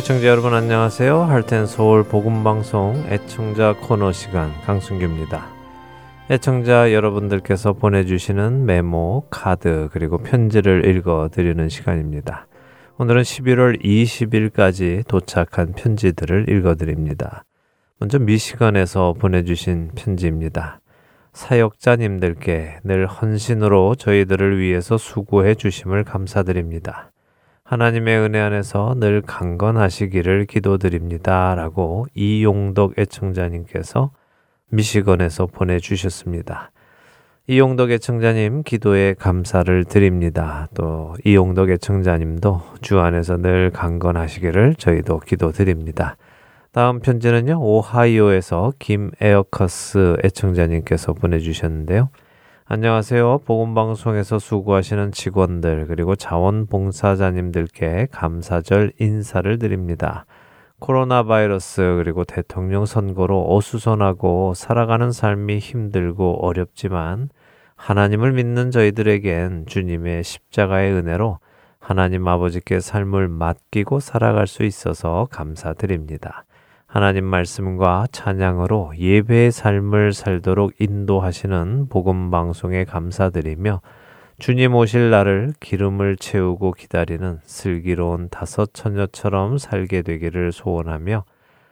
애청자 여러분 안녕하세요. 할텐 서울 복음 방송 애청자 코너 시간 강순규입니다. 애청자 여러분들께서 보내주시는 메모, 카드 그리고 편지를 읽어드리는 시간입니다. 오늘은 11월 20일까지 도착한 편지들을 읽어드립니다. 먼저 미시간에서 보내주신 편지입니다. 사역자님들께 늘 헌신으로 저희들을 위해서 수고해 주심을 감사드립니다. 하나님의 은혜 안에서 늘 강건하시기를 기도드립니다. 라고 이용덕 애청자님께서 미시건에서 보내주셨습니다. 이용덕 애청자님 기도에 감사를 드립니다. 또 이용덕 애청자님도 주 안에서 늘 강건하시기를 저희도 기도드립니다. 다음 편지는요, 오하이오에서 김에어커스 애청자님께서 보내주셨는데요. 안녕하세요. 보건방송에서 수고하시는 직원들 그리고 자원봉사자님들께 감사절 인사를 드립니다. 코로나 바이러스 그리고 대통령 선거로 어수선하고 살아가는 삶이 힘들고 어렵지만 하나님을 믿는 저희들에겐 주님의 십자가의 은혜로 하나님 아버지께 삶을 맡기고 살아갈 수 있어서 감사드립니다. 하나님 말씀과 찬양으로 예배의 삶을 살도록 인도하시는 복음 방송에 감사드리며 주님 오실 날을 기름을 채우고 기다리는 슬기로운 다섯 처녀처럼 살게 되기를 소원하며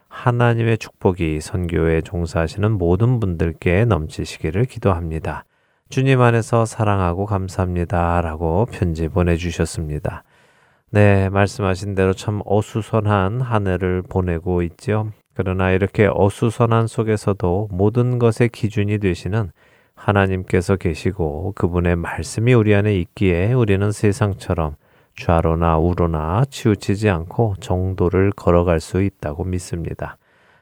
하나님의 축복이 선교에 종사하시는 모든 분들께 넘치시기를 기도합니다. 주님 안에서 사랑하고 감사합니다. 라고 편지 보내주셨습니다. 네, 말씀하신 대로 참 어수선한 한 해를 보내고 있죠. 그러나 이렇게 어수선한 속에서도 모든 것의 기준이 되시는 하나님께서 계시고 그분의 말씀이 우리 안에 있기에 우리는 세상처럼 좌로나 우로나 치우치지 않고 정도를 걸어갈 수 있다고 믿습니다.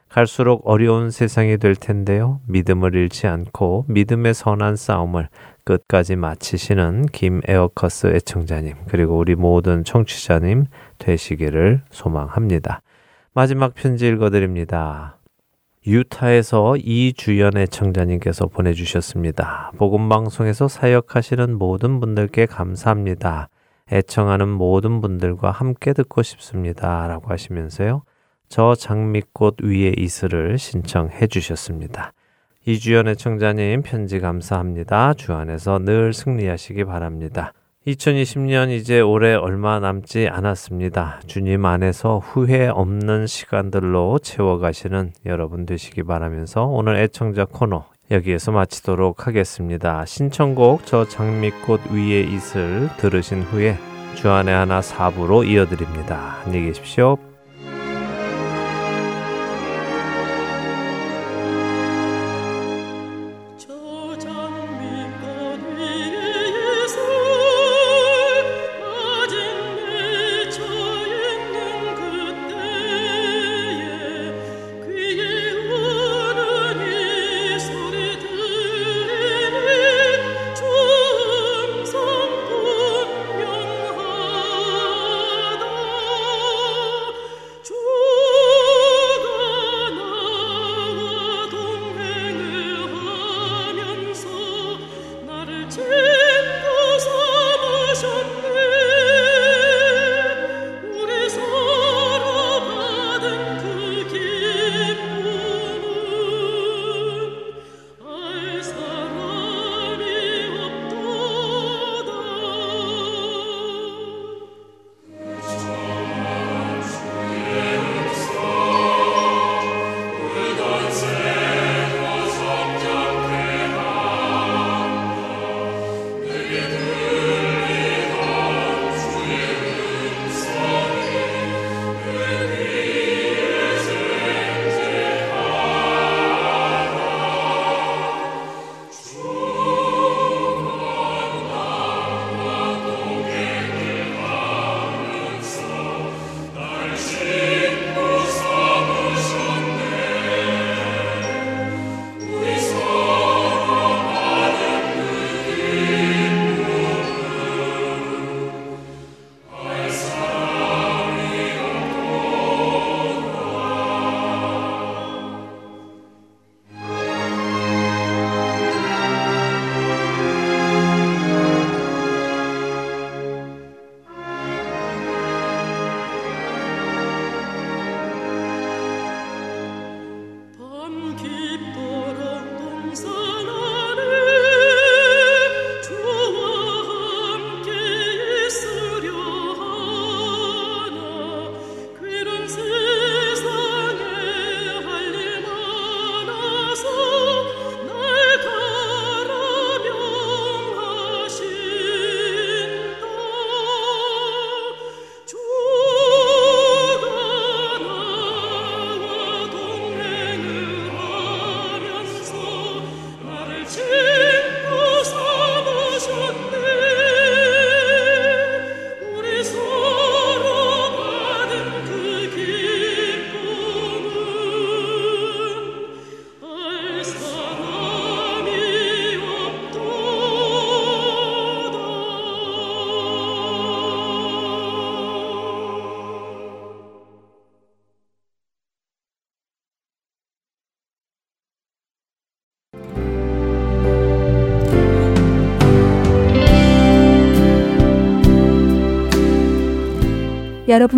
갈수록 어려운 세상이 될 텐데요. 믿음을 잃지 않고 믿음의 선한 싸움을 끝까지 마치시는 김에어커스 애청자님, 그리고 우리 모든 청취자님 되시기를 소망합니다. 마지막 편지 읽어드립니다. 유타에서 이주연 애청자님께서 보내주셨습니다. 복음방송에서 사역하시는 모든 분들께 감사합니다. 애청하는 모든 분들과 함께 듣고 싶습니다. 라고 하시면서요. 저 장미꽃 위에 이슬을 신청해 주셨습니다. 이주연의 청자님 편지 감사합니다. 주 안에서 늘 승리하시기 바랍니다. 2020년 이제 올해 얼마 남지 않았습니다. 주님 안에서 후회 없는 시간들로 채워가시는 여러분 되시기 바라면서 오늘 애청자 코너 여기에서 마치도록 하겠습니다. 신청곡 저 장미꽃 위에 있을 들으신 후에 주안의 하나 사부로 이어드립니다. 안녕히 계십시오.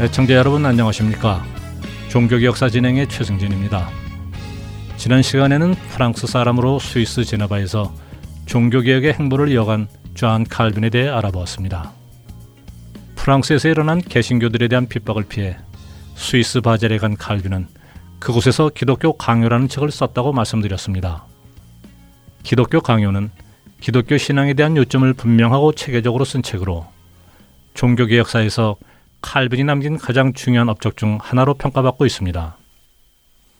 애청자 여러분 안녕하십니까? 종교개혁사 진행의 최승진입니다. 지난 시간에는 프랑스 사람으로 스위스 제네바에서 종교 개혁의 행보를 이어간 존 칼빈에 대해 알아보았습니다. 프랑스에서 일어난 개신교들에 대한 핍박을 피해 스위스 바젤에 간 칼빈은 그곳에서 기독교 강요라는 책을 썼다고 말씀드렸습니다. 기독교 강요는 기독교 신앙에 대한 요점을 분명하고 체계적으로 쓴 책으로 종교개혁사에서 칼빈이 남긴 가장 중요한 업적 중 하나로 평가받고 있습니다.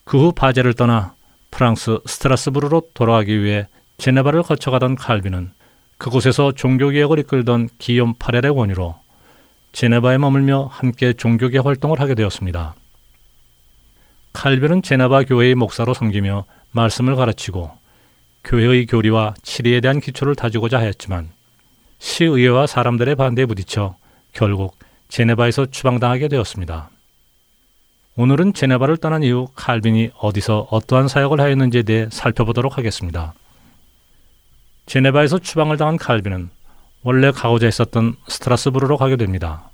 그 후 바젤을 떠나 프랑스 스트라스부르로 돌아가기 위해 제네바를 거쳐가던 칼빈은 그곳에서 종교개혁을 이끌던 기욤 파렐의 권유로 제네바에 머물며 함께 종교개혁 활동을 하게 되었습니다. 칼빈은 제네바 교회의 목사로 섬기며 말씀을 가르치고 교회의 교리와 치리에 대한 기초를 다지고자 하였지만 시의회와 사람들의 반대에 부딪혀 결국 제네바에서 추방당하게 되었습니다. 오늘은 제네바를 떠난 이후 칼빈이 어디서 어떠한 사역을 하였는지에 대해 살펴보도록 하겠습니다. 제네바에서 추방을 당한 칼빈은 원래 가고자 했었던 스트라스부르로 가게 됩니다.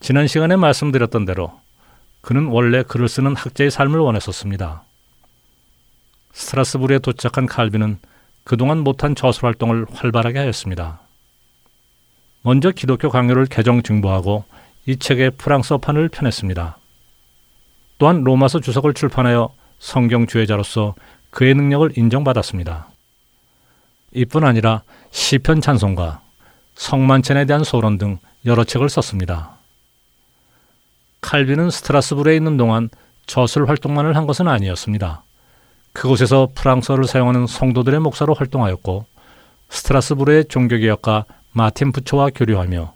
지난 시간에 말씀드렸던 대로 그는 원래 글을 쓰는 학자의 삶을 원했었습니다. 스트라스부르에 도착한 칼빈은 그동안 못한 저술 활동을 활발하게 하였습니다. 먼저 기독교 강요를 개정 증보하고 이 책의 프랑스어판을 펴냈습니다. 또한 로마서 주석을 출판하여 성경 주회자로서 그의 능력을 인정받았습니다. 이뿐 아니라 시편 찬송가, 성만찬에 대한 소론 등 여러 책을 썼습니다. 칼빈은 스트라스부르에 있는 동안 저술 활동만을 한 것은 아니었습니다. 그곳에서 프랑스어를 사용하는 성도들의 목사로 활동하였고 스트라스부르의 종교개혁가 마틴 부처와 교류하며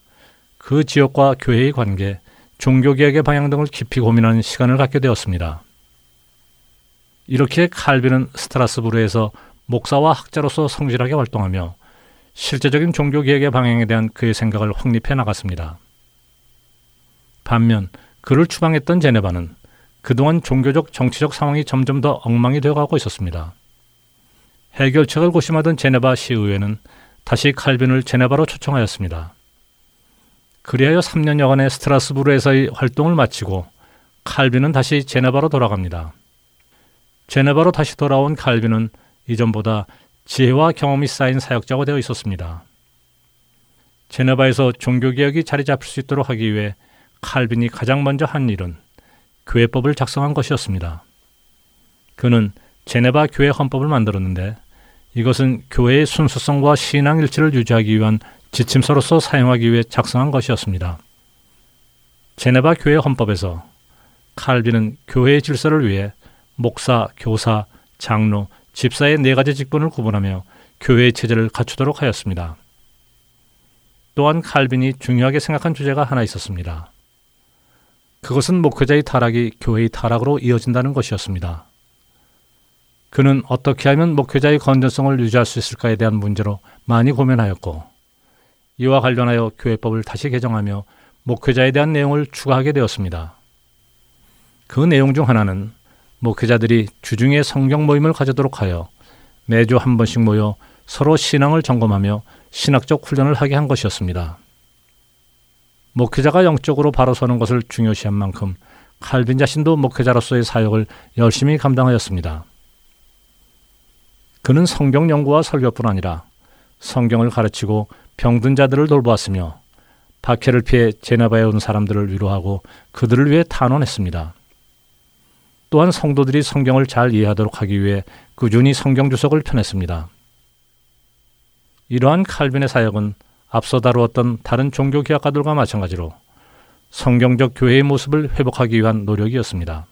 그 지역과 교회의 관계, 종교개혁의 방향 등을 깊이 고민하는 시간을 갖게 되었습니다. 이렇게 칼빈은 스트라스부르에서 목사와 학자로서 성실하게 활동하며 실제적인 종교개혁의 방향에 대한 그의 생각을 확립해 나갔습니다. 반면 그를 추방했던 제네바는 그동안 종교적 정치적 상황이 점점 더 엉망이 되어가고 있었습니다. 해결책을 고심하던 제네바 시의회는 다시 칼빈을 제네바로 초청하였습니다. 그리하여 3년여간의 스트라스부르에서의 활동을 마치고 칼빈은 다시 제네바로 돌아갑니다. 제네바로 다시 돌아온 칼빈은 이전보다 지혜와 경험이 쌓인 사역자가 되어 있었습니다. 제네바에서 종교개혁이 자리 잡힐 수 있도록 하기 위해 칼빈이 가장 먼저 한 일은 교회법을 작성한 것이었습니다. 그는 제네바 교회 헌법을 만들었는데 이것은 교회의 순수성과 신앙 일치를 유지하기 위한 지침서로서 사용하기 위해 작성한 것이었습니다. 제네바 교회 헌법에서 칼빈은 교회의 질서를 위해 목사, 교사, 장로, 집사의 네 가지 직분을 구분하며 교회의 체제를 갖추도록 하였습니다. 또한 칼빈이 중요하게 생각한 주제가 하나 있었습니다. 그것은 목회자의 타락이 교회의 타락으로 이어진다는 것이었습니다. 그는 어떻게 하면 목회자의 건전성을 유지할 수 있을까에 대한 문제로 많이 고민하였고 이와 관련하여 교회법을 다시 개정하며 목회자에 대한 내용을 추가하게 되었습니다. 그 내용 중 하나는 목회자들이 주중에 성경 모임을 가지도록 하여 매주 한 번씩 모여 서로 신앙을 점검하며 신학적 훈련을 하게 한 것이었습니다. 목회자가 영적으로 바로 서는 것을 중요시한 만큼 칼빈 자신도 목회자로서의 사역을 열심히 감당하였습니다. 그는 성경 연구와 설교뿐 아니라 성경을 가르치고 병든 자들을 돌보았으며 박해를 피해 제네바에 온 사람들을 위로하고 그들을 위해 탄원했습니다. 또한 성도들이 성경을 잘 이해하도록 하기 위해 꾸준히 성경 주석을 펴냈습니다. 이러한 칼빈의 사역은 앞서 다루었던 다른 종교 개혁가들과 마찬가지로 성경적 교회의 모습을 회복하기 위한 노력이었습니다.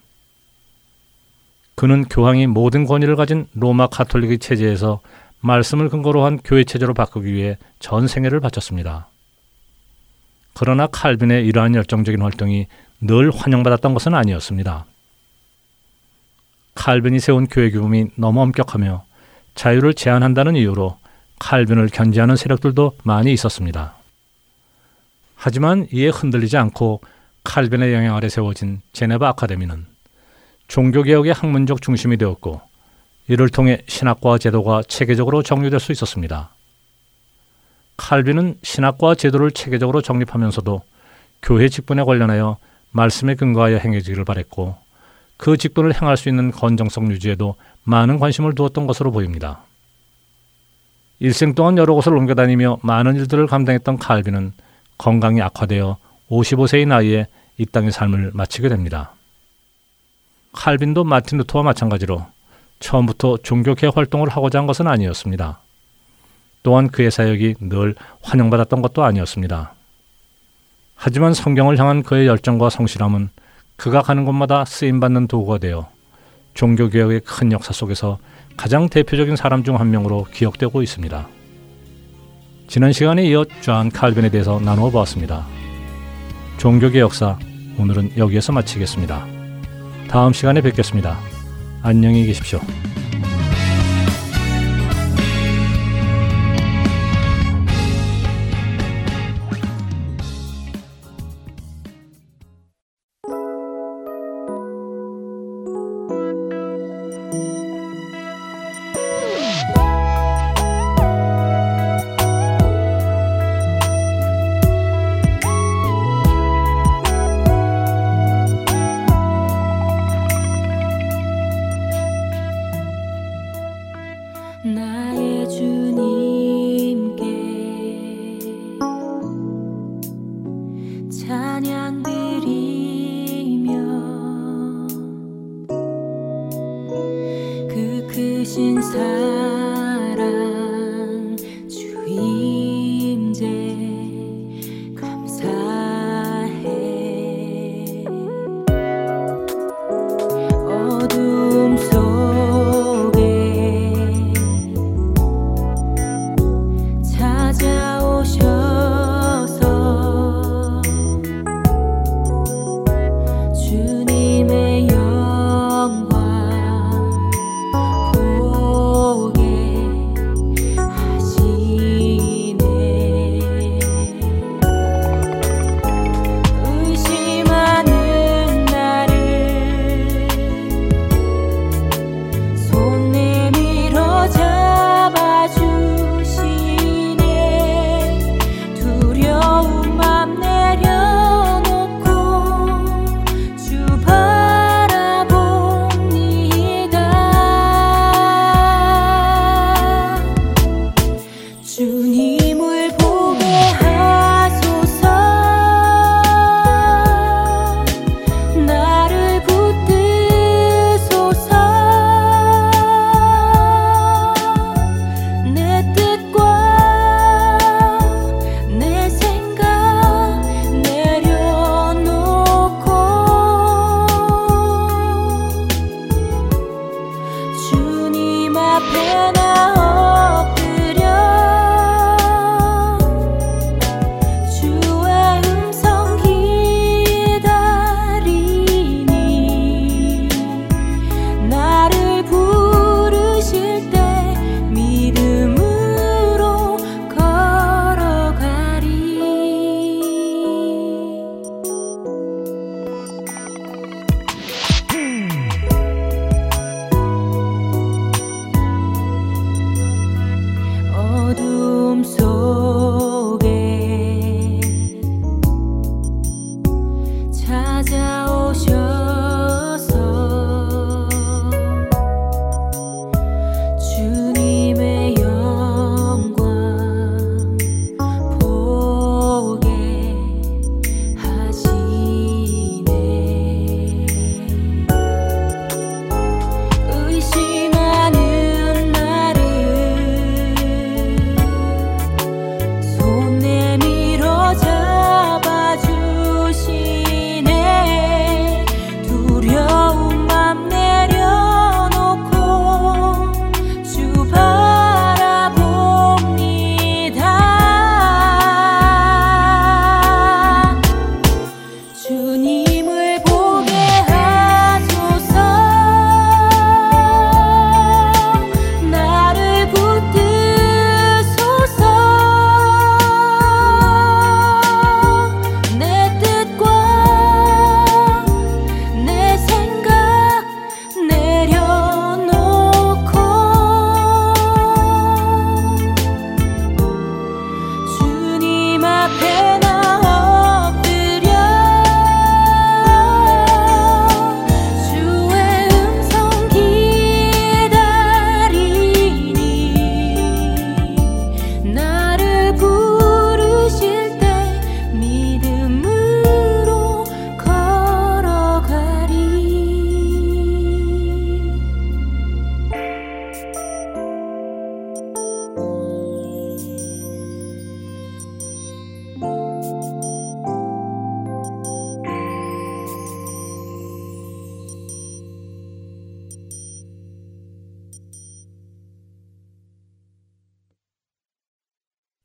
그는 교황이 모든 권위를 가진 로마 카톨릭의 체제에서 말씀을 근거로 한 교회 체제로 바꾸기 위해 전 생애를 바쳤습니다. 그러나 칼빈의 이러한 열정적인 활동이 늘 환영받았던 것은 아니었습니다. 칼빈이 세운 교회 규범이 너무 엄격하며 자유를 제한한다는 이유로 칼빈을 견제하는 세력들도 많이 있었습니다. 하지만 이에 흔들리지 않고 칼빈의 영향 아래 세워진 제네바 아카데미는 종교개혁의 학문적 중심이 되었고 이를 통해 신학과 제도가 체계적으로 정리될 수 있었습니다. 칼빈은 신학과 제도를 체계적으로 정립하면서도 교회 직분에 관련하여 말씀에 근거하여 행해지기를 바랬고 그 직분을 행할 수 있는 건정성 유지에도 많은 관심을 두었던 것으로 보입니다. 일생 동안 여러 곳을 옮겨다니며 많은 일들을 감당했던 칼빈은 건강이 악화되어 55세의 나이에 이 땅의 삶을 마치게 됩니다. 칼빈도 마틴 루터와 마찬가지로 처음부터 종교개 활동을 하고자 한 것은 아니었습니다. 또한 그의 사역이 늘 환영받았던 것도 아니었습니다. 하지만 성경을 향한 그의 열정과 성실함은 그가 가는 곳마다 쓰임받는 도구가 되어 종교개혁의 큰 역사 속에서 가장 대표적인 사람 중 한 명으로 기억되고 있습니다. 지난 시간에 이어 존 칼빈에 대해서 나누어 보았습니다. 종교개혁사 오늘은 여기에서 마치겠습니다. 다음 시간에 뵙겠습니다. 안녕히 계십시오.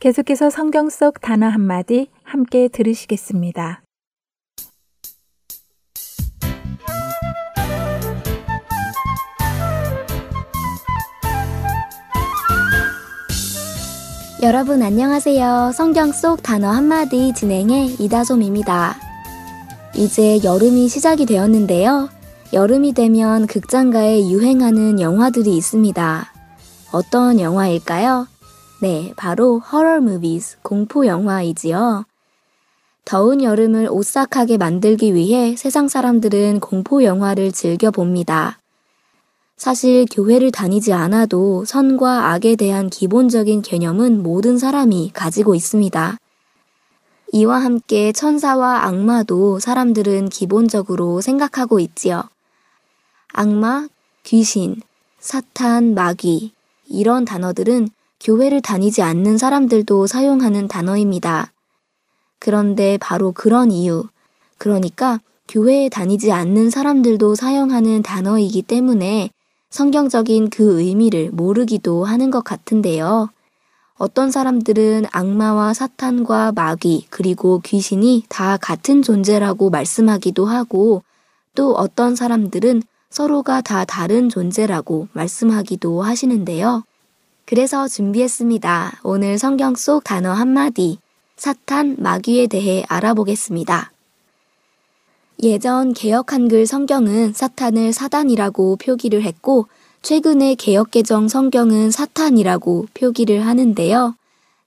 계속해서 성경 속 단어 한마디 함께 들으시겠습니다. 여러분 안녕하세요. 성경 속 단어 한마디 진행의 이다솜입니다. 이제 여름이 시작이 되었는데요. 여름이 되면 극장가에 유행하는 영화들이 있습니다. 어떤 영화일까요? 네, 바로 horror movies, 공포 영화이지요. 더운 여름을 오싹하게 만들기 위해 세상 사람들은 공포 영화를 즐겨 봅니다. 사실 교회를 다니지 않아도 선과 악에 대한 기본적인 개념은 모든 사람이 가지고 있습니다. 이와 함께 천사와 악마도 사람들은 기본적으로 생각하고 있지요. 악마, 귀신, 사탄, 마귀, 이런 단어들은 교회를 다니지 않는 사람들도 사용하는 단어입니다. 그런데 바로 그런 이유, 그러니까 교회에 다니지 않는 사람들도 사용하는 단어이기 때문에 성경적인 그 의미를 모르기도 하는 것 같은데요. 어떤 사람들은 악마와 사탄과 마귀 그리고 귀신이 다 같은 존재라고 말씀하기도 하고 또 어떤 사람들은 서로가 다 다른 존재라고 말씀하기도 하시는데요. 그래서 준비했습니다. 오늘 성경 속 단어 한마디, 사탄, 마귀에 대해 알아보겠습니다. 예전 개혁 한글 성경은 사탄을 사단이라고 표기를 했고, 최근의 개혁 개정 성경은 사탄이라고 표기를 하는데요.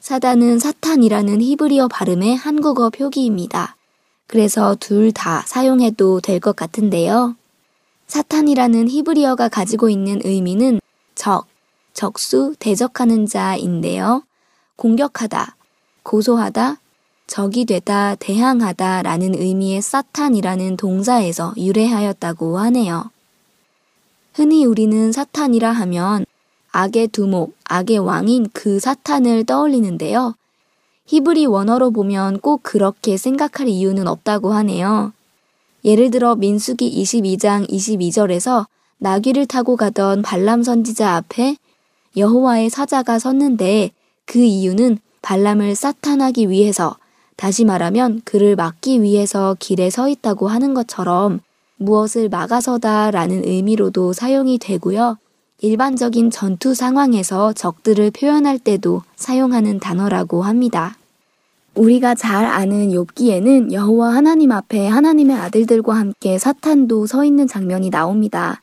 사단은 사탄이라는 히브리어 발음의 한국어 표기입니다. 그래서 둘 다 사용해도 될 것 같은데요. 사탄이라는 히브리어가 가지고 있는 의미는 적, 적수, 대적하는 자인데요. 공격하다, 고소하다, 적이 되다, 대항하다 라는 의미의 사탄이라는 동사에서 유래하였다고 하네요. 흔히 우리는 사탄이라 하면 악의 두목, 악의 왕인 그 사탄을 떠올리는데요. 히브리 원어로 보면 꼭 그렇게 생각할 이유는 없다고 하네요. 예를 들어 민수기 22장 22절에서 나귀를 타고 가던 발람 선지자 앞에 여호와의 사자가 섰는데 그 이유는 발람을 사탄하기 위해서 다시 말하면 그를 막기 위해서 길에 서 있다고 하는 것처럼 무엇을 막아서다 라는 의미로도 사용이 되고요. 일반적인 전투 상황에서 적들을 표현할 때도 사용하는 단어라고 합니다. 우리가 잘 아는 욥기에는 여호와 하나님 앞에 하나님의 아들들과 함께 사탄도 서 있는 장면이 나옵니다.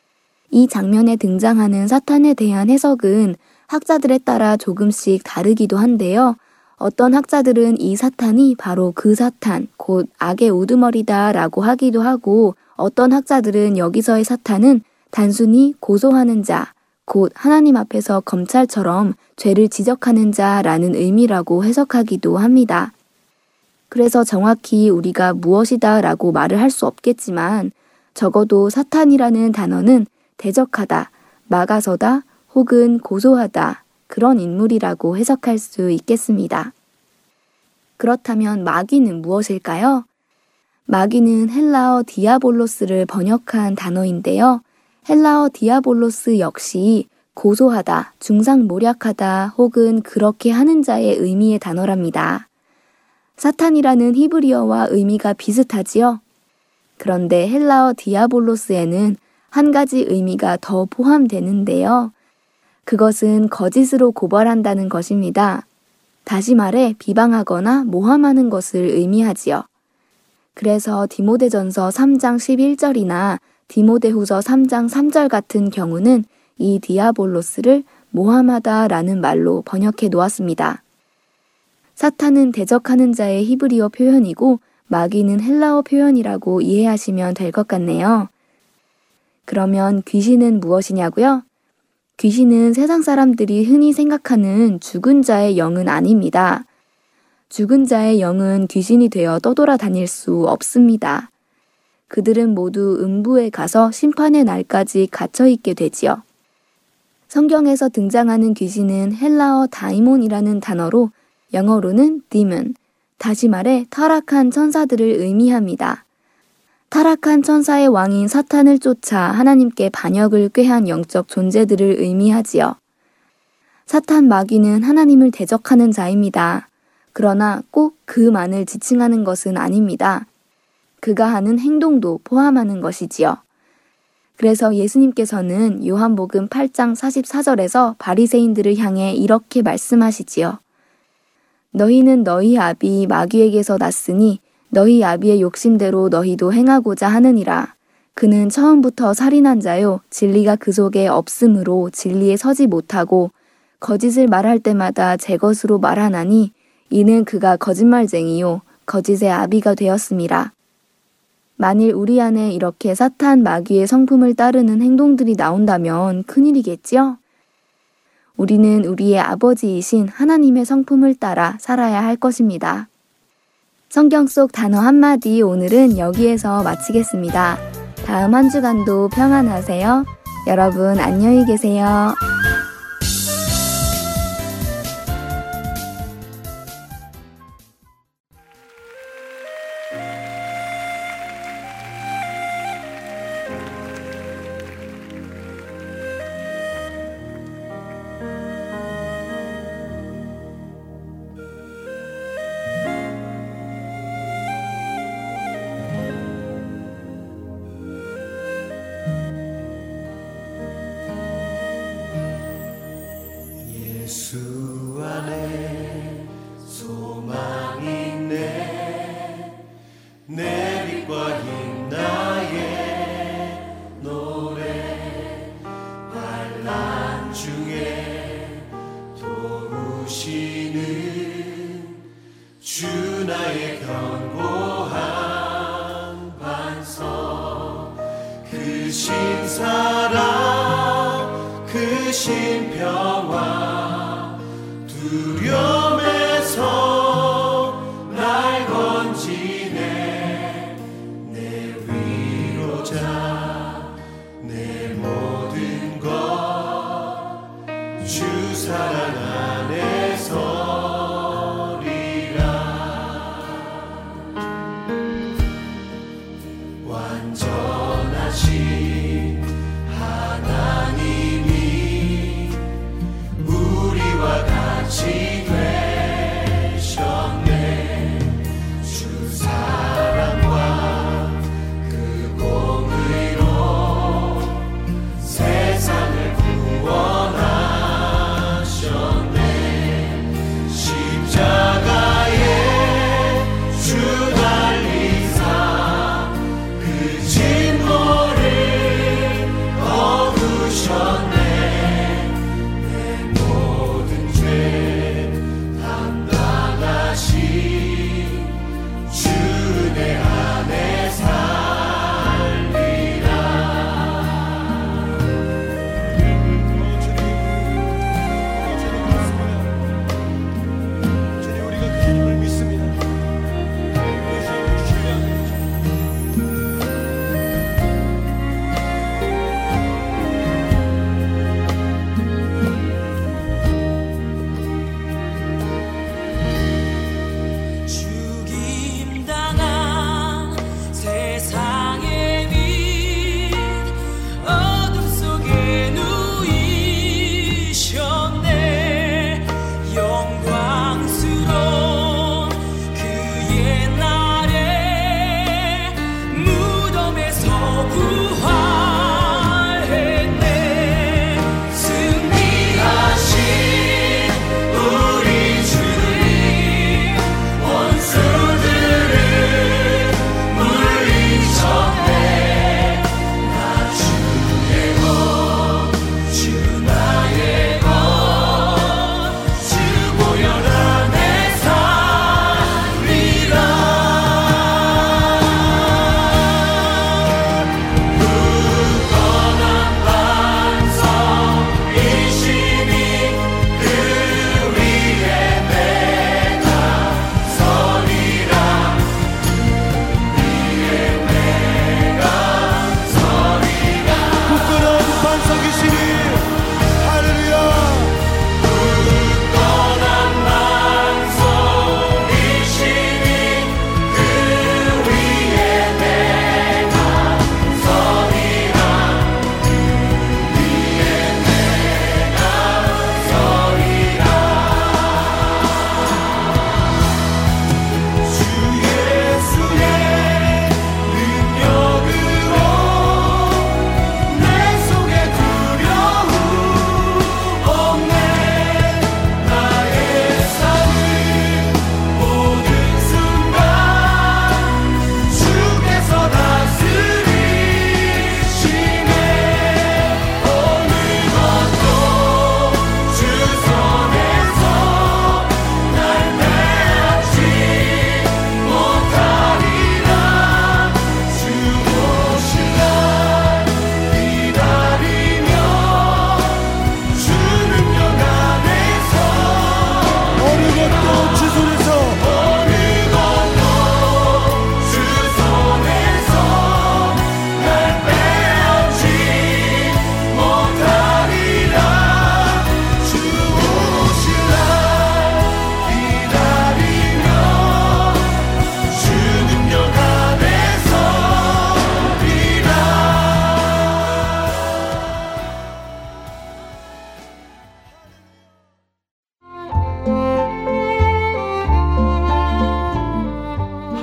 이 장면에 등장하는 사탄에 대한 해석은 학자들에 따라 조금씩 다르기도 한데요. 어떤 학자들은 이 사탄이 바로 그 사탄, 곧 악의 우두머리다 라고 하기도 하고 어떤 학자들은 여기서의 사탄은 단순히 고소하는 자, 곧 하나님 앞에서 검찰처럼 죄를 지적하는 자라는 의미라고 해석하기도 합니다. 그래서 정확히 우리가 무엇이다 라고 말을 할 수 없겠지만 적어도 사탄이라는 단어는 대적하다, 막아서다, 혹은 고소하다 그런 인물이라고 해석할 수 있겠습니다. 그렇다면 마귀는 무엇일까요? 마귀는 헬라어 디아볼로스를 번역한 단어인데요. 헬라어 디아볼로스 역시 고소하다, 중상모략하다 혹은 그렇게 하는 자의 의미의 단어랍니다. 사탄이라는 히브리어와 의미가 비슷하지요? 그런데 헬라어 디아볼로스에는 한 가지 의미가 더 포함되는데요. 그것은 거짓으로 고발한다는 것입니다. 다시 말해 비방하거나 모함하는 것을 의미하지요. 그래서 디모데전서 3장 11절이나 디모데후서 3장 3절 같은 경우는 이 디아볼로스를 모함하다라는 말로 번역해 놓았습니다. 사탄은 대적하는 자의 히브리어 표현이고 마귀는 헬라어 표현이라고 이해하시면 될 것 같네요. 그러면 귀신은 무엇이냐고요? 귀신은 세상 사람들이 흔히 생각하는 죽은 자의 영은 아닙니다. 죽은 자의 영은 귀신이 되어 떠돌아다닐 수 없습니다. 그들은 모두 음부에 가서 심판의 날까지 갇혀 있게 되지요. 성경에서 등장하는 귀신은 헬라어 다이몬이라는 단어로 영어로는 demon, 다시 말해 타락한 천사들을 의미합니다. 타락한 천사의 왕인 사탄을 쫓아 하나님께 반역을 꾀한 영적 존재들을 의미하지요. 사탄 마귀는 하나님을 대적하는 자입니다. 그러나 꼭 그만을 지칭하는 것은 아닙니다. 그가 하는 행동도 포함하는 것이지요. 그래서 예수님께서는 요한복음 8장 44절에서 바리새인들을 향해 이렇게 말씀하시지요. 너희는 너희 아비 마귀에게서 났으니 너희 아비의 욕심대로 너희도 행하고자 하느니라. 그는 처음부터 살인한 자요 진리가 그 속에 없으므로 진리에 서지 못하고 거짓을 말할 때마다 제 것으로 말하나니 이는 그가 거짓말쟁이요 거짓의 아비가 되었습니다. 만일 우리 안에 이렇게 사탄 마귀의 성품을 따르는 행동들이 나온다면 큰일이겠지요? 우리는 우리의 아버지이신 하나님의 성품을 따라 살아야 할 것입니다. 성경 속 단어 한마디 오늘은 여기에서 마치겠습니다. 다음 한 주간도 평안하세요. 여러분 안녕히 계세요.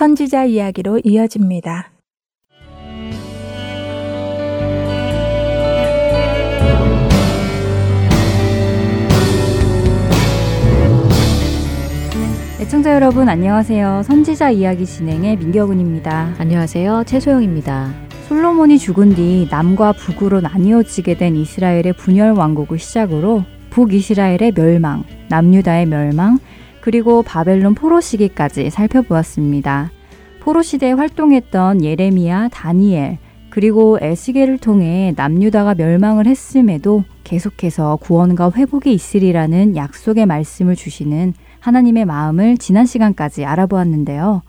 선지자 이야기로 이어집니다. 애청자 여러분 안녕하세요. 선지자 이야기 진행의 민경은입니다. 안녕하세요. 최소영입니다. 솔로몬이 죽은 뒤 남과 북으로 나뉘어지게 된 이스라엘의 분열 왕국을 시작으로 북이스라엘의 멸망, 남유다의 멸망, 그리고 바벨론 포로 시기까지 살펴보았습니다. 포로 시대에 활동했던 예레미야, 다니엘, 그리고 에스겔을 통해 남유다가 멸망을 했음에도 계속해서 구원과 회복이 있으리라는 약속의 말씀을 주시는 하나님의 마음을 지난 시간까지 알아보았는데요.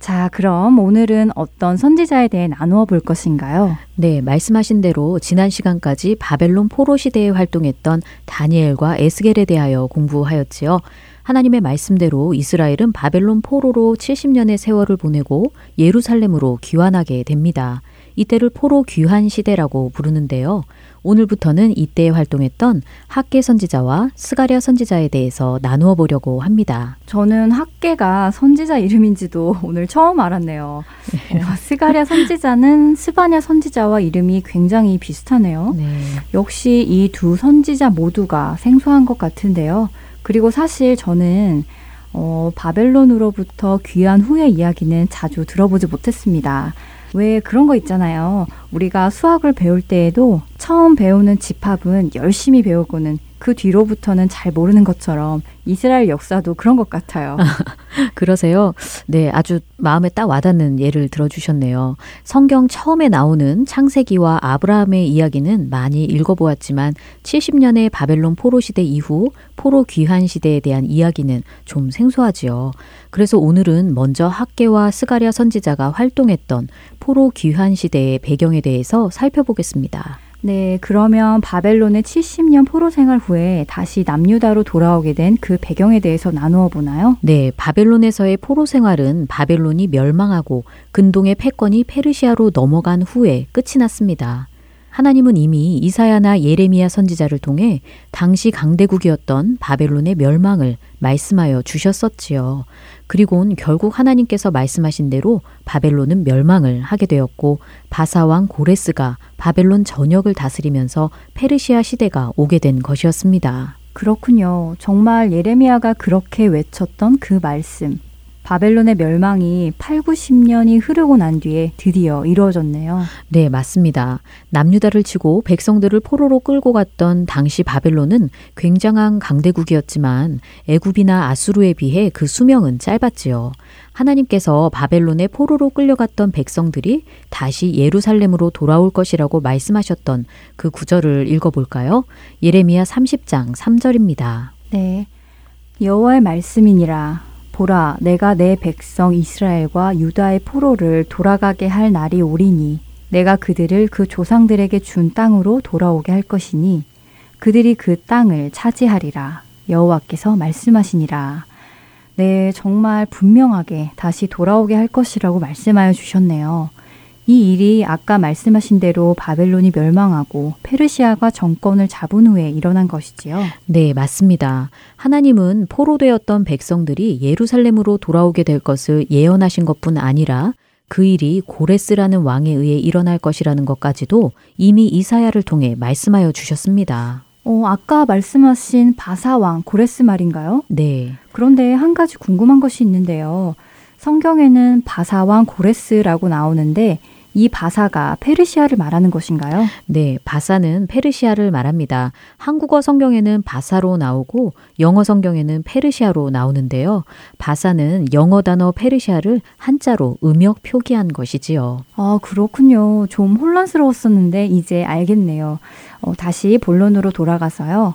자, 그럼 오늘은 어떤 선지자에 대해 나누어 볼 것인가요? 네, 말씀하신 대로 지난 시간까지 바벨론 포로 시대에 활동했던 다니엘과 에스겔에 대하여 공부하였지요. 하나님의 말씀대로 이스라엘은 바벨론 포로로 70년의 세월을 보내고 예루살렘으로 귀환하게 됩니다. 이때를 포로 귀환 시대라고 부르는데요. 오늘부터는 이때에 활동했던 학개 선지자와 스가랴 선지자에 대해서 나누어 보려고 합니다. 저는 학개가 선지자 이름인지도 오늘 처음 알았네요. 네. 어, 스가랴 선지자는 스바냐 선지자와 이름이 굉장히 비슷하네요. 네. 역시 이 두 선지자 모두가 생소한 것 같은데요. 그리고 사실 저는 어, 바벨론으로부터 귀한 후의 이야기는 자주 들어보지 못했습니다. 왜 그런 거 있잖아요. 우리가 수학을 배울 때에도 처음 배우는 집합은 열심히 배우고는 그 뒤로부터는 잘 모르는 것처럼 이스라엘 역사도 그런 것 같아요. 그러세요? 네, 아주 마음에 딱 와닿는 예를 들어주셨네요. 성경 처음에 나오는 창세기와 아브라함의 이야기는 많이 읽어보았지만 70년의 바벨론 포로 시대 이후 포로 귀환 시대에 대한 이야기는 좀 생소하지요. 그래서 오늘은 먼저 학계와 스가랴 선지자가 활동했던 포로 귀환 시대의 배경에 대해서 살펴보겠습니다. 네, 그러면 바벨론의 70년 포로 생활 후에 다시 남유다로 돌아오게 된 그 배경에 대해서 나누어 보나요? 네, 바벨론에서의 포로 생활은 바벨론이 멸망하고 근동의 패권이 페르시아로 넘어간 후에 끝이 났습니다. 하나님은 이미 이사야나 예레미야 선지자를 통해 당시 강대국이었던 바벨론의 멸망을 말씀하여 주셨었지요. 그리고는 결국 하나님께서 말씀하신 대로 바벨론은 멸망을 하게 되었고 바사왕 고레스가 바벨론 전역을 다스리면서 페르시아 시대가 오게 된 것이었습니다. 그렇군요. 정말 예레미야가 그렇게 외쳤던 그 말씀. 바벨론의 멸망이 8, 90년이 흐르고 난 뒤에 드디어 이루어졌네요. 네, 맞습니다. 남유다를 치고 백성들을 포로로 끌고 갔던 당시 바벨론은 굉장한 강대국이었지만 애굽이나 아수르에 비해 그 수명은 짧았지요. 하나님께서 바벨론의 포로로 끌려갔던 백성들이 다시 예루살렘으로 돌아올 것이라고 말씀하셨던 그 구절을 읽어볼까요? 예레미야 30장 3절입니다. 네. 여호와의 말씀이니라 보라, 내가 내 백성 이스라엘과 유다의 포로를 돌아가게 할 날이 오리니 내가 그들을 그 조상들에게 준 땅으로 돌아오게 할 것이니 그들이 그 땅을 차지하리라. 여호와께서 말씀하시니라. 네, 정말 분명하게 다시 돌아오게 할 것이라고 말씀하여 주셨네요. 이 일이 아까 말씀하신 대로 바벨론이 멸망하고 페르시아가 정권을 잡은 후에 일어난 것이지요. 네, 맞습니다. 하나님은 포로되었던 백성들이 예루살렘으로 돌아오게 될 것을 예언하신 것뿐 아니라 그 일이 고레스라는 왕에 의해 일어날 것이라는 것까지도 이미 이사야를 통해 말씀하여 주셨습니다. 어, 아까 말씀하신 바사왕 고레스 말인가요? 네. 그런데 한 가지 궁금한 것이 있는데요. 성경에는 바사왕 고레스라고 나오는데 이 바사가 페르시아를 말하는 것인가요? 네, 바사는 페르시아를 말합니다. 한국어 성경에는 바사로 나오고 영어 성경에는 페르시아로 나오는데요. 바사는 영어 단어 페르시아를 한자로 음역 표기한 것이지요. 아, 그렇군요. 좀 혼란스러웠었는데 이제 알겠네요. 어, 다시 본론으로 돌아가서요.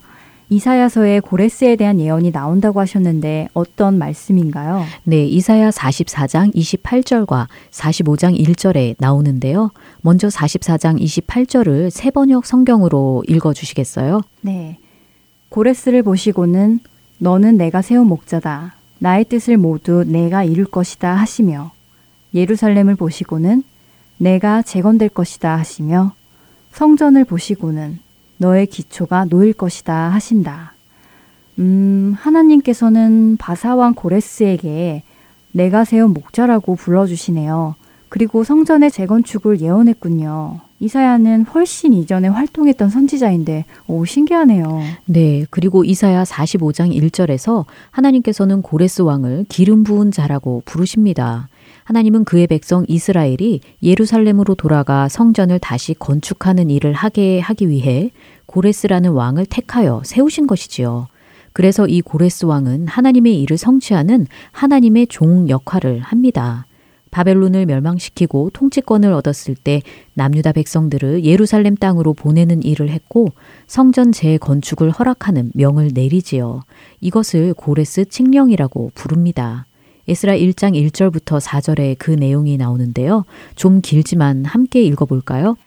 이사야서에 고레스에 대한 예언이 나온다고 하셨는데 어떤 말씀인가요? 네, 이사야 44장 28절과 45장 1절에 나오는데요. 먼저 44장 28절을 세 번역 성경으로 읽어 주시겠어요? 네. 고레스를 보시고는 너는 내가 세운 목자다. 나의 뜻을 모두 내가 이룰 것이다 하시며 예루살렘을 보시고는 내가 재건될 것이다 하시며 성전을 보시고는 너의 기초가 놓일 것이다 하신다. 음, 하나님께서는 바사왕 고레스에게 내가 세운 목자라고 불러주시네요. 그리고 성전의 재건축을 예언했군요. 이사야는 훨씬 이전에 활동했던 선지자인데, 오, 신기하네요. 네. 그리고 이사야 45장 1절에서 하나님께서는 고레스 왕을 기름 부은 자라고 부르십니다. 하나님은 그의 백성 이스라엘이 예루살렘으로 돌아가 성전을 다시 건축하는 일을 하게 하기 위해 고레스라는 왕을 택하여 세우신 것이지요. 그래서 이 고레스 왕은 하나님의 일을 성취하는 하나님의 종 역할을 합니다. 바벨론을 멸망시키고 통치권을 얻었을 때 남유다 백성들을 예루살렘 땅으로 보내는 일을 했고 성전 재건축을 허락하는 명을 내리지요. 이것을 고레스 칙령이라고 부릅니다. 에스라 1장 1절부터 4절에 그 내용이 나오는데요. 좀 길지만 함께 읽어볼까요?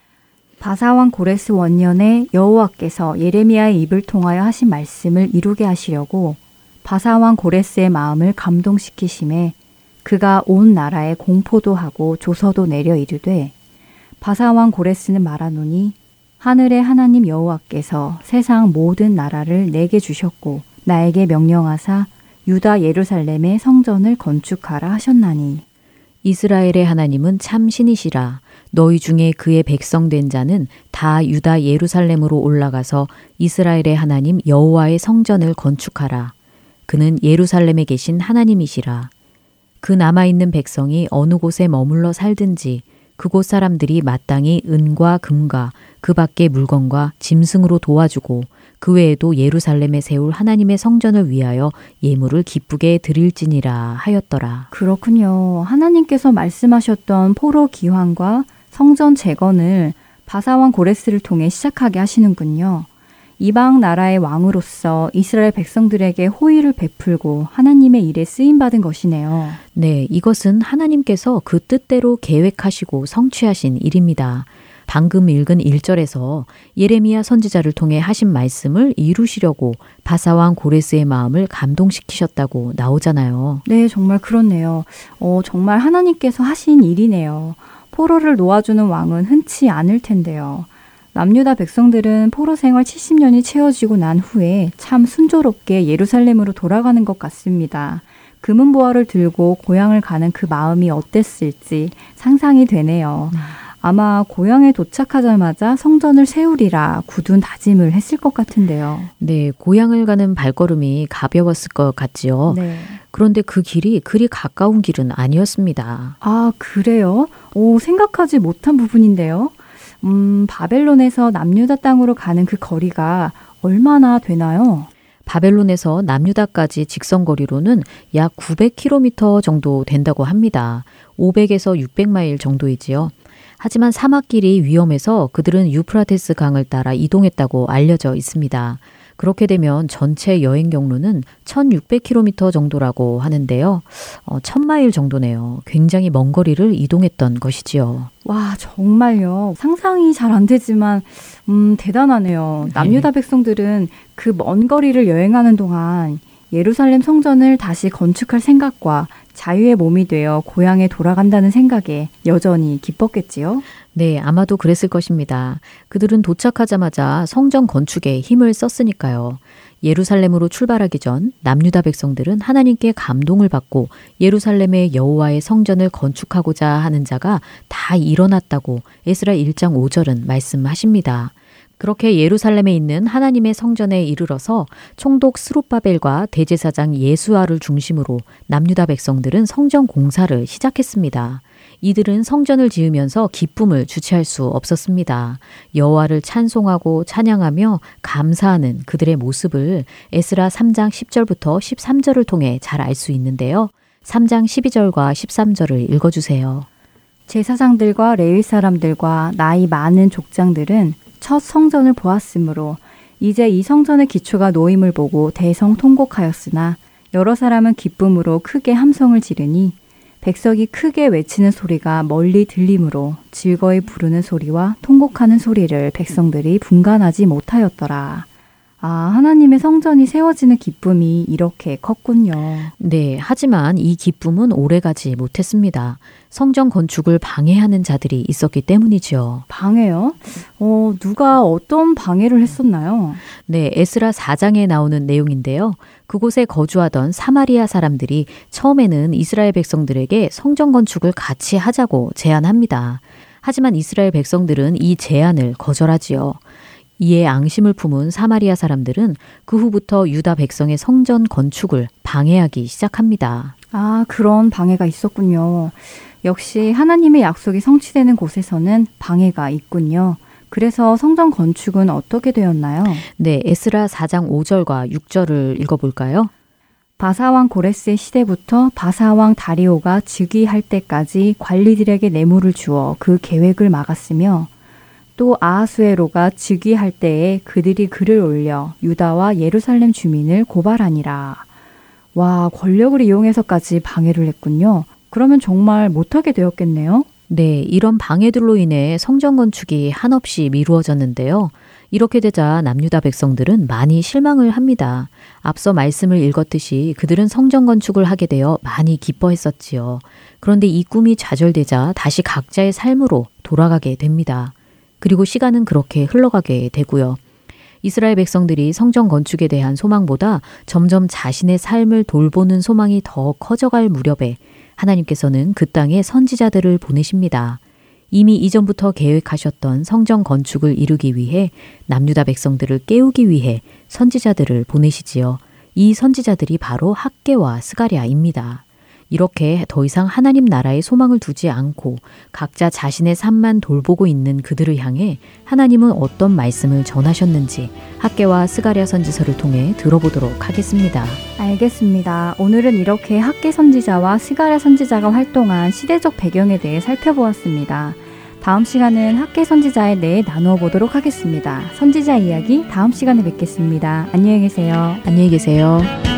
바사왕 고레스 원년에 여호와께서 예레미야의 입을 통하여 하신 말씀을 이루게 하시려고 바사왕 고레스의 마음을 감동시키심에 그가 온 나라에 공포도 하고 조서도 내려 이르되 바사왕 고레스는 말하노니 하늘의 하나님 여호와께서 세상 모든 나라를 내게 주셨고 나에게 명령하사 유다 예루살렘의 성전을 건축하라 하셨나니. 이스라엘의 하나님은 참 신이시라. 너희 중에 그의 백성 된 자는 다 유다 예루살렘으로 올라가서 이스라엘의 하나님 여호와의 성전을 건축하라. 그는 예루살렘에 계신 하나님이시라. 그 남아 있는 백성이 어느 곳에 머물러 살든지 그곳 사람들이 마땅히 은과 금과 그 밖의 물건과 짐승으로 도와주고 그 외에도 예루살렘에 세울 하나님의 성전을 위하여 예물을 기쁘게 드릴지니라 하였더라. 그렇군요. 하나님께서 말씀하셨던 포로 기환과 성전 재건을 바사왕 고레스를 통해 시작하게 하시는군요. 이방 나라의 왕으로서 이스라엘 백성들에게 호의를 베풀고 하나님의 일에 쓰임 받은 것이네요. 네, 이것은 하나님께서 그 뜻대로 계획하시고 성취하신 일입니다. 방금 읽은 1절에서 예레미야 선지자를 통해 하신 말씀을 이루시려고 바사왕 고레스의 마음을 감동시키셨다고 나오잖아요. 네, 정말 그렇네요. 어, 정말 하나님께서 하신 일이네요. 포로를 놓아주는 왕은 흔치 않을 텐데요. 남유다 백성들은 포로 생활 70년이 채워지고 난 후에 참 순조롭게 예루살렘으로 돌아가는 것 같습니다. 금은 보화를 들고 고향을 가는 그 마음이 어땠을지 상상이 되네요. 아마 고향에 도착하자마자 성전을 세우리라 굳은 다짐을 했을 것 같은데요. 네, 고향을 가는 발걸음이 가벼웠을 것 같지요. 네. 그런데 그 길이 그리 가까운 길은 아니었습니다. 아, 그래요? 오, 생각하지 못한 부분인데요. 음, 바벨론에서 남유다 땅으로 가는 그 거리가 얼마나 되나요? 바벨론에서 남유다까지 직선 거리로는 약 900km 정도 된다고 합니다. 500에서 600마일 정도이지요. 하지만 사막길이 위험해서 그들은 유프라테스 강을 따라 이동했다고 알려져 있습니다. 그렇게 되면 전체 여행 경로는 1600km 정도라고 하는데요. 어, 1000마일 정도네요. 굉장히 먼 거리를 이동했던 것이지요. 와, 정말요. 상상이 잘 안 되지만, 음, 대단하네요. 네. 남유다 백성들은 그 먼 거리를 여행하는 동안 예루살렘 성전을 다시 건축할 생각과 자유의 몸이 되어 고향에 돌아간다는 생각에 여전히 기뻤겠지요? 네, 아마도 그랬을 것입니다. 그들은 도착하자마자 성전 건축에 힘을 썼으니까요. 예루살렘으로 출발하기 전 남유다 백성들은 하나님께 감동을 받고 예루살렘의 여호와의 성전을 건축하고자 하는 자가 다 일어났다고 에스라 1장 5절은 말씀하십니다. 그렇게 예루살렘에 있는 하나님의 성전에 이르러서 총독 스룹바벨과 대제사장 예수아를 중심으로 남유다 백성들은 성전 공사를 시작했습니다. 이들은 성전을 지으면서 기쁨을 주체할 수 없었습니다. 여호와를 찬송하고 찬양하며 감사하는 그들의 모습을 에스라 3장 10절부터 13절을 통해 잘 알 수 있는데요. 3장 12절과 13절을 읽어 주세요. 제사장들과 레위 사람들과 나이 많은 족장들은 첫 성전을 보았으므로 이제 이 성전의 기초가 놓임을 보고 대성 통곡하였으나 여러 사람은 기쁨으로 크게 함성을 지르니 백석이 크게 외치는 소리가 멀리 들리므로 즐거이 부르는 소리와 통곡하는 소리를 백성들이 분간하지 못하였더라. 아, 하나님의 성전이 세워지는 기쁨이 이렇게 컸군요. 네, 하지만 이 기쁨은 오래가지 못했습니다. 성전 건축을 방해하는 자들이 있었기 때문이죠. 방해요? 어, 누가 어떤 방해를 했었나요? 네, 에스라 4장에 나오는 내용인데요. 그곳에 거주하던 사마리아 사람들이 처음에는 이스라엘 백성들에게 성전 건축을 같이 하자고 제안합니다. 하지만 이스라엘 백성들은 이 제안을 거절하지요. 이에 앙심을 품은 사마리아 사람들은 그 후부터 유다 백성의 성전 건축을 방해하기 시작합니다. 아, 그런 방해가 있었군요. 역시 하나님의 약속이 성취되는 곳에서는 방해가 있군요. 그래서 성전 건축은 어떻게 되었나요? 네, 에스라 4장 5절과 6절을 읽어볼까요? 바사왕 고레스의 시대부터 바사왕 다리오가 즉위할 때까지 관리들에게 뇌물을 주어 그 계획을 막았으며 또 아하수에로가 즉위할 때에 그들이 글을 올려 유다와 예루살렘 주민을 고발하니라. 와, 권력을 이용해서까지 방해를 했군요. 그러면 정말 못하게 되었겠네요. 네, 이런 방해들로 인해 성전 건축이 한없이 미루어졌는데요. 이렇게 되자 남유다 백성들은 많이 실망을 합니다. 앞서 말씀을 읽었듯이 그들은 성전 건축을 하게 되어 많이 기뻐했었지요. 그런데 이 꿈이 좌절되자 다시 각자의 삶으로 돌아가게 됩니다. 그리고 시간은 그렇게 흘러가게 되고요. 이스라엘 백성들이 성전 건축에 대한 소망보다 점점 자신의 삶을 돌보는 소망이 더 커져갈 무렵에 하나님께서는 그 땅에 선지자들을 보내십니다. 이미 이전부터 계획하셨던 성전 건축을 이루기 위해 남유다 백성들을 깨우기 위해 선지자들을 보내시지요. 이 선지자들이 바로 학계와 스가랴입니다. 이렇게 더 이상 하나님 나라에 소망을 두지 않고 각자 자신의 삶만 돌보고 있는 그들을 향해 하나님은 어떤 말씀을 전하셨는지 학계와 스가랴 선지서를 통해 들어보도록 하겠습니다. 알겠습니다. 오늘은 이렇게 학계 선지자와 스가랴 선지자가 활동한 시대적 배경에 대해 살펴보았습니다. 다음 시간은 학계 선지자에 대해 나누어 보도록 하겠습니다. 선지자 이야기 다음 시간에 뵙겠습니다. 안녕히 계세요. 안녕히 계세요.